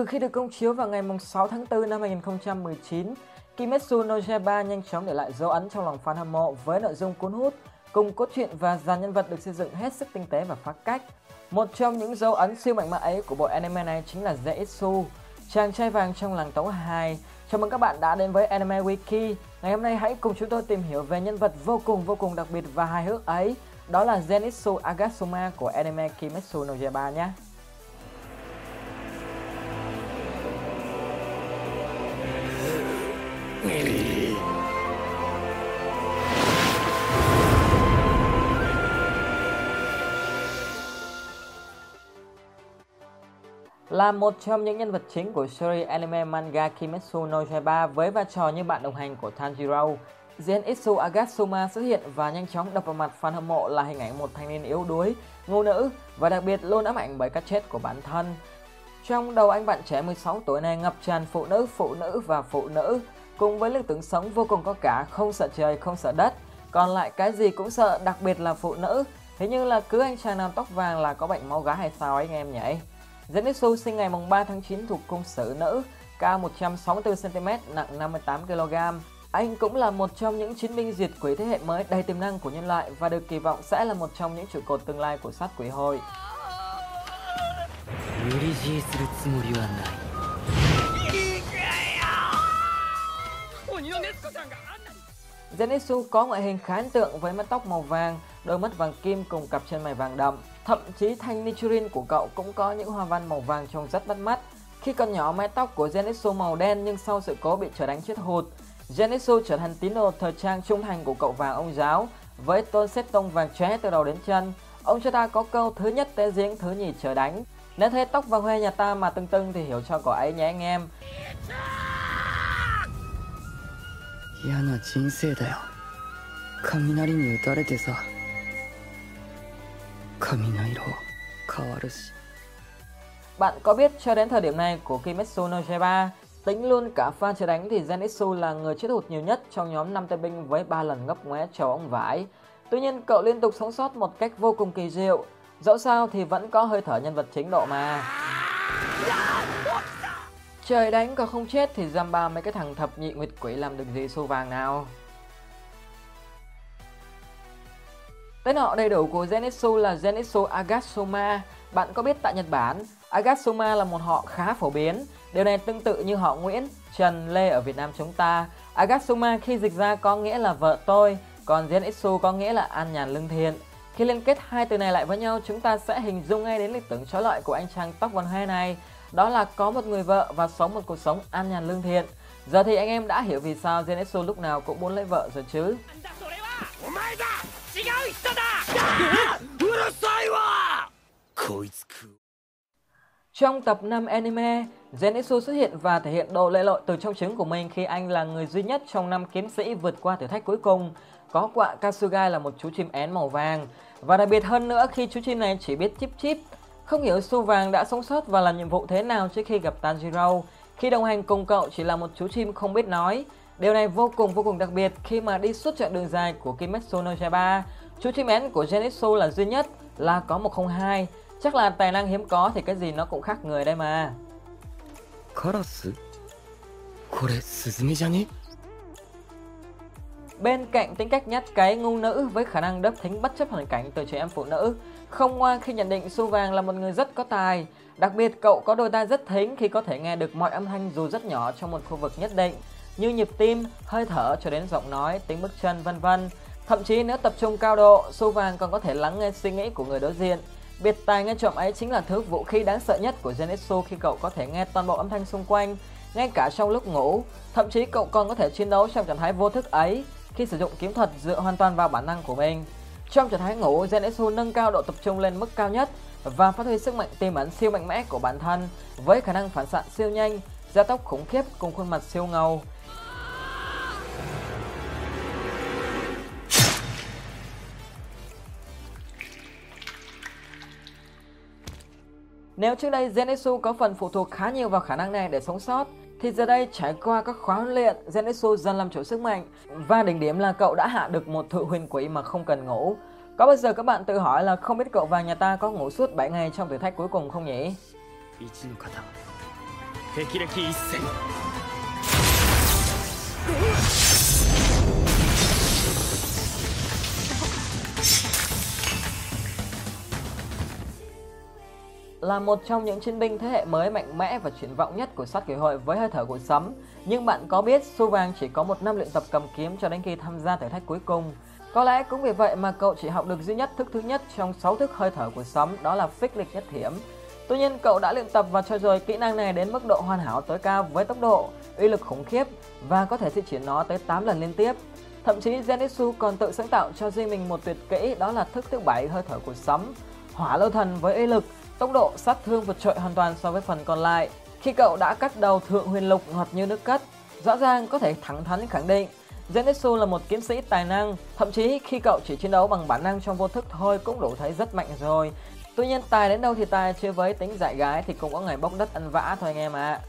Từ khi được công chiếu vào ngày 6 tháng 4 năm 2019, Kimetsu no Yaiba nhanh chóng để lại dấu ấn trong lòng fan hâm mộ với nội dung cuốn hút, cùng cốt truyện và dàn nhân vật được xây dựng hết sức tinh tế và phá cách. Một trong những dấu ấn siêu mạnh mẽ ấy của bộ anime này chính là Zetsu, chàng trai vàng trong làng tấu hài. Chào mừng các bạn đã đến với Anime Wiki. Ngày hôm nay hãy cùng chúng tôi tìm hiểu về nhân vật vô cùng vô cùng đặc biệt và hài hước ấy. Đó là Zenitsu Agasuma của anime Kimetsu no Yaiba nhé. Là một trong những nhân vật chính của series anime manga Kimetsu no Yaiba với vai trò như bạn đồng hành của Tanjiro, Zenitsu Agatsuma xuất hiện và nhanh chóng đập vào mặt fan hâm mộ là hình ảnh một thanh niên yếu đuối, ngu nữ và đặc biệt luôn ám ảnh bởi cái chết của bản thân. Trong đầu anh bạn trẻ 16 tuổi này ngập tràn phụ nữ, phụ nữ và phụ nữ, cùng với lực tướng sống vô cùng có cả, không sợ trời, không sợ đất, còn lại cái gì cũng sợ, đặc biệt là phụ nữ. Thế nhưng là cứ anh chàng nào tóc vàng là có bệnh máu gái hay sao ấy anh em nhỉ? Zenitsu sinh ngày 3 tháng 9 thuộc cung sử nữ, cao 164cm, nặng 58kg. Anh cũng là một trong những chiến binh diệt quỷ thế hệ mới đầy tiềm năng của nhân loại và được kỳ vọng sẽ là một trong những trụ cột tương lai của sát quỷ hội. Zenitsu có ngoại hình khá ấn tượng với mái tóc màu vàng, đôi mắt vàng kim cùng cặp chân mày vàng đậm. Thậm chí thanh Nichirin của cậu cũng có những hoa văn màu vàng trông rất bắt mắt. Khi còn nhỏ mái tóc của Zenitsu màu đen nhưng sau sự cố bị trở đánh chết hụt, Zenitsu trở thành tín đồ thời trang trung thành của cậu vàng ông giáo với tôn xếp tông vàng chóe từ đầu đến chân. Ông cho ta có câu thứ nhất té giếng, thứ nhì trở đánh. Nếu thấy tóc vàng hoe nhà ta mà tưng tưng thì hiểu cho cậu ấy nhé anh em. 嫌な人生だよ雷に打たれてさ髪の色変わるし Bạn có biết cho đến thời điểm này của Kimetsu no Yaiba, tính luôn cả fan chơi đánh thì Zenitsu là người chết hụt nhiều nhất trong nhóm 5 tên binh với 3 lần ngấp ngoé trầu ông vải. Tuy nhiên cậu liên tục sống sót một cách vô cùng kỳ diệu, dẫu sao thì vẫn có hơi thở nhân vật chính độ mà. Trời đánh còn không chết thì giam ba mấy cái thằng thập nhị nguyệt quỷ làm được gì xu vàng nào. Tên họ đầy đủ của Zenitsu là Zenitsu Agasuma. Bạn có biết tại Nhật Bản, Agasuma là một họ khá phổ biến. Điều này tương tự như họ Nguyễn, Trần, Lê ở Việt Nam chúng ta. Agasuma khi dịch ra có nghĩa là vợ tôi, còn Zenitsu có nghĩa là an nhàn lương thiện. Khi liên kết hai từ này lại với nhau, chúng ta sẽ hình dung ngay đến lý tưởng trói lọi của anh chàng tóc vàng hai này. Đó là có một người vợ và sống một cuộc sống an nhàn lương thiện. Giờ thì anh em đã hiểu vì sao Genesu lúc nào cũng muốn lấy vợ rồi chứ. Trong tập 5 anime, Zenitsu xuất hiện và thể hiện độ lệ lội từ trong trứng của mình khi anh là người duy nhất trong năm kiếm sĩ vượt qua thử thách cuối cùng. Có quạ Kasugai là một chú chim én màu vàng. Và đặc biệt hơn nữa khi chú chim này chỉ biết chip chip. Không hiểu Su Vàng đã sống sót và làm nhiệm vụ thế nào trước khi gặp Tanjiro, khi đồng hành cùng cậu chỉ là một chú chim không biết nói. Điều này vô cùng vô cùng đặc biệt khi mà đi suốt chặng đường dài của Kimetsu no Yaiba. Chú chim én của Genitsu là duy nhất, là có 102. Chắc là tài năng hiếm có thì cái gì nó cũng khác người đây mà. Bên cạnh tính cách nhát cái ngu nữ với khả năng đớp thính bất chấp hoàn cảnh từ trẻ em phụ nữ, không ngoan khi nhận định Su Vàng là một người rất có tài. Đặc biệt cậu có đôi tai rất thính khi có thể nghe được mọi âm thanh dù rất nhỏ trong một khu vực nhất định, như nhịp tim, hơi thở cho đến giọng nói, tiếng bước chân vân vân. Thậm chí nếu tập trung cao độ, Su Vàng còn có thể lắng nghe suy nghĩ của người đối diện. Biệt tài nghe trộm ấy chính là thứ vũ khí đáng sợ nhất của Genetsu khi cậu có thể nghe toàn bộ âm thanh xung quanh, ngay cả trong lúc ngủ. Thậm chí cậu còn có thể chiến đấu trong trạng thái vô thức ấy khi sử dụng kiếm thuật dựa hoàn toàn vào bản năng của mình. Trong trạng thái ngủ, Zenitsu nâng cao độ tập trung lên mức cao nhất và phát huy sức mạnh tiềm ẩn siêu mạnh mẽ của bản thân với khả năng phản xạ siêu nhanh, gia tốc khủng khiếp cùng khuôn mặt siêu ngầu. Nếu trước đây Zenitsu có phần phụ thuộc khá nhiều vào khả năng này để sống sót, thì giờ đây trải qua các khóa huấn luyện, Zenitsu dần làm chủ sức mạnh và đỉnh điểm là cậu đã hạ được một thự huyền quỷ mà không cần ngủ. Có bao giờ các bạn tự hỏi là không biết cậu vàng nhà ta có ngủ suốt 7 ngày trong thử thách cuối cùng không nhỉ? Là một trong những chiến binh thế hệ mới mạnh mẽ và triển vọng nhất của sát kỷ hội với hơi thở của sấm. Nhưng bạn có biết Su Vàng chỉ có một năm luyện tập cầm kiếm cho đến khi tham gia thử thách cuối cùng. Có lẽ cũng vì vậy mà cậu chỉ học được duy nhất thức thứ nhất trong 6 thức hơi thở của sấm đó là phích lịch nhất thiểm. Tuy nhiên cậu đã luyện tập và trau dồi kỹ năng này đến mức độ hoàn hảo tối cao với tốc độ, uy lực khủng khiếp và có thể thi triển nó tới 8 lần liên tiếp. Thậm chí Zenitsu còn tự sáng tạo cho riêng mình một tuyệt kỹ đó là thức thứ bảy hơi thở của sấm, hỏa lâu thần với uy lực tốc độ sát thương vượt trội hoàn toàn so với phần còn lại. Khi cậu đã cắt đầu thượng huyền lục ngọt như nước cất, rõ ràng có thể thẳng thắn khẳng định Zenitsu là một kiếm sĩ tài năng, thậm chí khi cậu chỉ chiến đấu bằng bản năng trong vô thức thôi cũng đủ thấy rất mạnh rồi. Tuy nhiên tài đến đâu thì tài chứ với tính dại gái thì cũng có ngày bốc đất ăn vã thôi anh em ạ. À.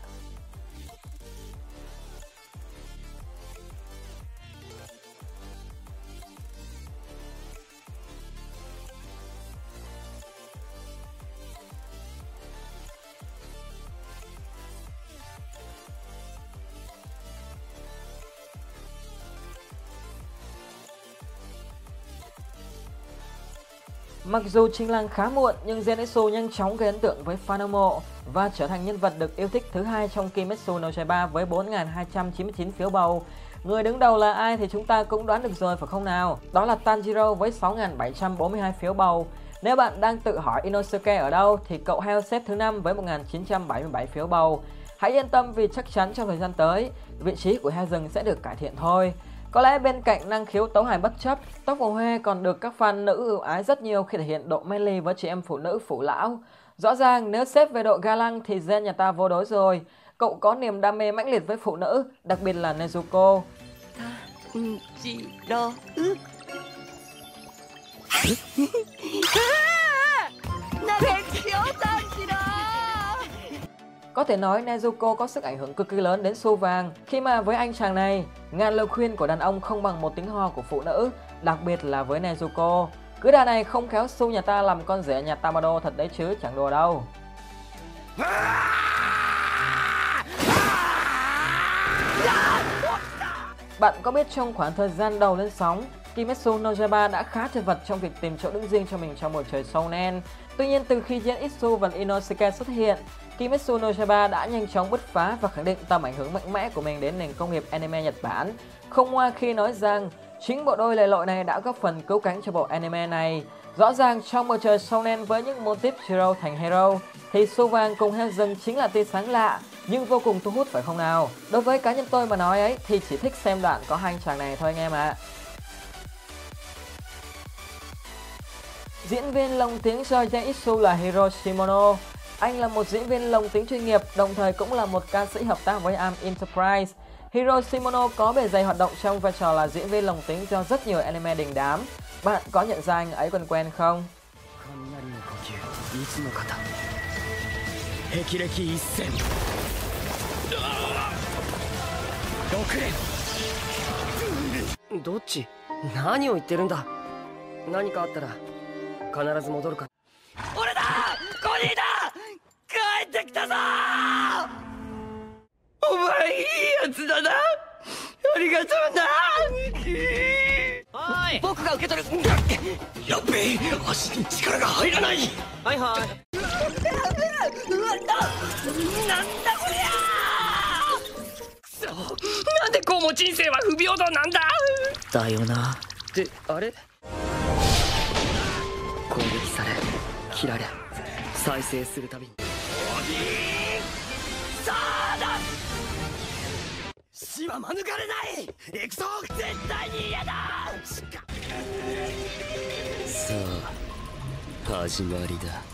Mặc dù trình làng khá muộn nhưng Zenitsu nhanh chóng gây ấn tượng với fan hâm mộ và trở thành nhân vật được yêu thích thứ hai trong Kimetsu no Yaiba với 4.299 phiếu bầu. Người đứng đầu là ai thì chúng ta cũng đoán được rồi phải không nào? Đó là Tanjiro với 6.742 phiếu bầu. Nếu bạn đang tự hỏi Inosuke ở đâu thì cậu heo xếp thứ năm với 1.977 phiếu bầu. Hãy yên tâm vì chắc chắn trong thời gian tới, vị trí của heo rừng sẽ được cải thiện thôi. Có lẽ bên cạnh năng khiếu tấu hài bất chấp, tóc của Hoe còn được các fan nữ ưu ái rất nhiều khi thể hiện độ manly với chị em phụ nữ phụ lão. Rõ ràng nếu xếp về độ ga lăng thì Zen nhà ta vô đối rồi. Cậu có niềm đam mê mãnh liệt với phụ nữ, đặc biệt là Nezuko. Tanjiro Có thể nói Nezuko có sức ảnh hưởng cực kỳ lớn đến Su Vàng khi mà với anh chàng này, ngàn lời khuyên của đàn ông không bằng một tiếng ho của phụ nữ, đặc biệt là với Nezuko. Cứ đà này không khéo Su nhà ta làm con rể nhà Tamado thật đấy chứ chẳng đùa đâu. Bạn có biết trong khoảng thời gian đầu lên sóng, Kimetsu no Yaiba đã khá chật vật trong việc tìm chỗ đứng riêng cho mình trong bầu trời shonen. Tuy nhiên từ khi Gen Itsu và Inosuke xuất hiện, Kimetsu no Yaiba đã nhanh chóng bứt phá và khẳng định tầm ảnh hưởng mạnh mẽ của mình đến nền công nghiệp anime Nhật Bản. Không ngoa khi nói rằng chính bộ đôi lầy lội này đã góp phần cứu cánh cho bộ anime này. Rõ ràng trong bầu trời shonen với những mô típ hero thành hero thì Su Vàng cùng Heo Rừng chính là tia sáng lạ nhưng vô cùng thu hút phải không nào? Đối với cá nhân tôi mà nói ấy thì chỉ thích xem đoạn có hai chàng này thôi anh em ạ. À. Diễn viên lồng tiếng cho Jaitsu là Hiro Shimono. Anh là một diễn viên lồng tiếng chuyên nghiệp, đồng thời cũng là một ca sĩ hợp tác với Am Enterprise. Hiro Shimono có bề dày hoạt động trong vai trò là diễn viên lồng tiếng cho rất nhiều anime đình đám. Bạn có nhận ra anh ấy quen quen không? 霹靂一閃6連どっち何を言ってるんだ何かあったら 必ず戻るか俺だ!コニーだ帰ってきたぞ!お前いいやつだな!ありがとうな!おい!僕が受け取る。やっべえ!足に力が入らない!はいはい。なんだこりゃ!くそなんでこうも人生は不平等なんだ!だよな。ってあれ?切られ再生するたびに。さあだ死は免れない行くぞ絶対に嫌ださあ始まりだ。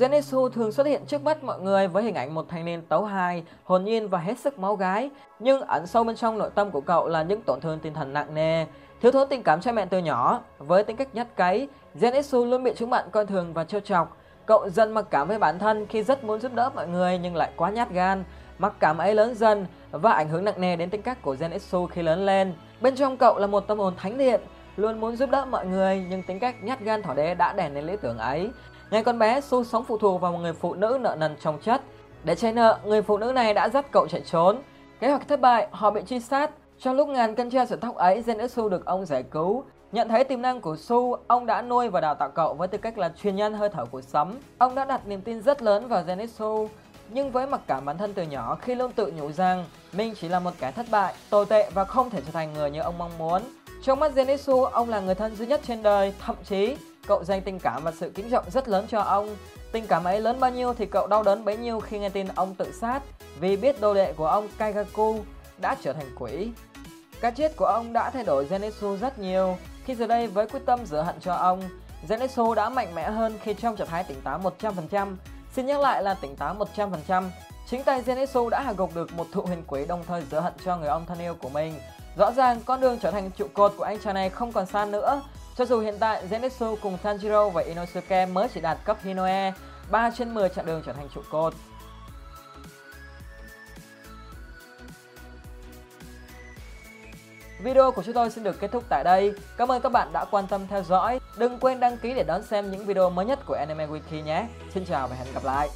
Genesu thường xuất hiện trước mắt mọi người với hình ảnh một thanh niên tấu hài, hồn nhiên và hết sức máu gái. Nhưng ẩn sâu bên trong nội tâm của cậu là những tổn thương tinh thần nặng nề, thiếu thốn tình cảm cha mẹ từ nhỏ. Với tính cách nhát cấy, Genesu luôn bị chúng bạn coi thường và trêu chọc. Cậu dần mặc cảm với bản thân khi rất muốn giúp đỡ mọi người nhưng lại quá nhát gan. Mặc cảm ấy lớn dần và ảnh hưởng nặng nề đến tính cách của Genesu khi lớn lên. Bên trong cậu là một tâm hồn thánh thiện, luôn muốn giúp đỡ mọi người nhưng tính cách nhát gan thỏ đế đã đè nén lý tưởng ấy. Ngày con bé, Su sống phụ thuộc vào một người phụ nữ nợ nần trong chất. Để chạy nợ, người phụ nữ này đã dắt cậu chạy trốn. Kế hoạch thất bại, họ bị truy sát. Trong lúc ngàn cân treo sợi tóc ấy, Zenitsu được ông giải cứu. Nhận thấy tiềm năng của Su, ông đã nuôi và đào tạo cậu với tư cách là truyền nhân hơi thở của sấm. Ông đã đặt niềm tin rất lớn vào Zenitsu. Nhưng với mặc cảm bản thân từ nhỏ khi luôn tự nhủ rằng mình chỉ là một kẻ thất bại, tồi tệ và không thể trở thành người như ông mong muốn. Trong mắt Zenitsu, ông là người thân duy nhất trên đời, thậm chí cậu dành tình cảm và sự kính trọng rất lớn cho ông. Tình cảm ấy lớn bao nhiêu thì cậu đau đớn bấy nhiêu khi nghe tin ông tự sát vì biết đồ đệ của ông Kaigaku đã trở thành quỷ. Cái chết của ông đã thay đổi Zenitsu rất nhiều. Khi giờ đây với quyết tâm rửa hận cho ông, Zenitsu đã mạnh mẽ hơn khi trong trạng thái tỉnh táo 100%. Xin nhắc lại là tỉnh táo 100%. Chính tay Zenitsu đã hạ gục được một thụ huyền quỷ đồng thời rửa hận cho người ông thân yêu của mình. Rõ ràng con đường trở thành trụ cột của anh chàng này không còn xa nữa. Cho dù hiện tại Zenitsu cùng Tanjiro và Inosuke mới chỉ đạt cấp Hinoe, 3 trên 10 chặng đường trở thành trụ cột. Video của chúng tôi xin được kết thúc tại đây. Cảm ơn các bạn đã quan tâm theo dõi. Đừng quên đăng ký để đón xem những video mới nhất của Anime Wiki nhé. Xin chào và hẹn gặp lại.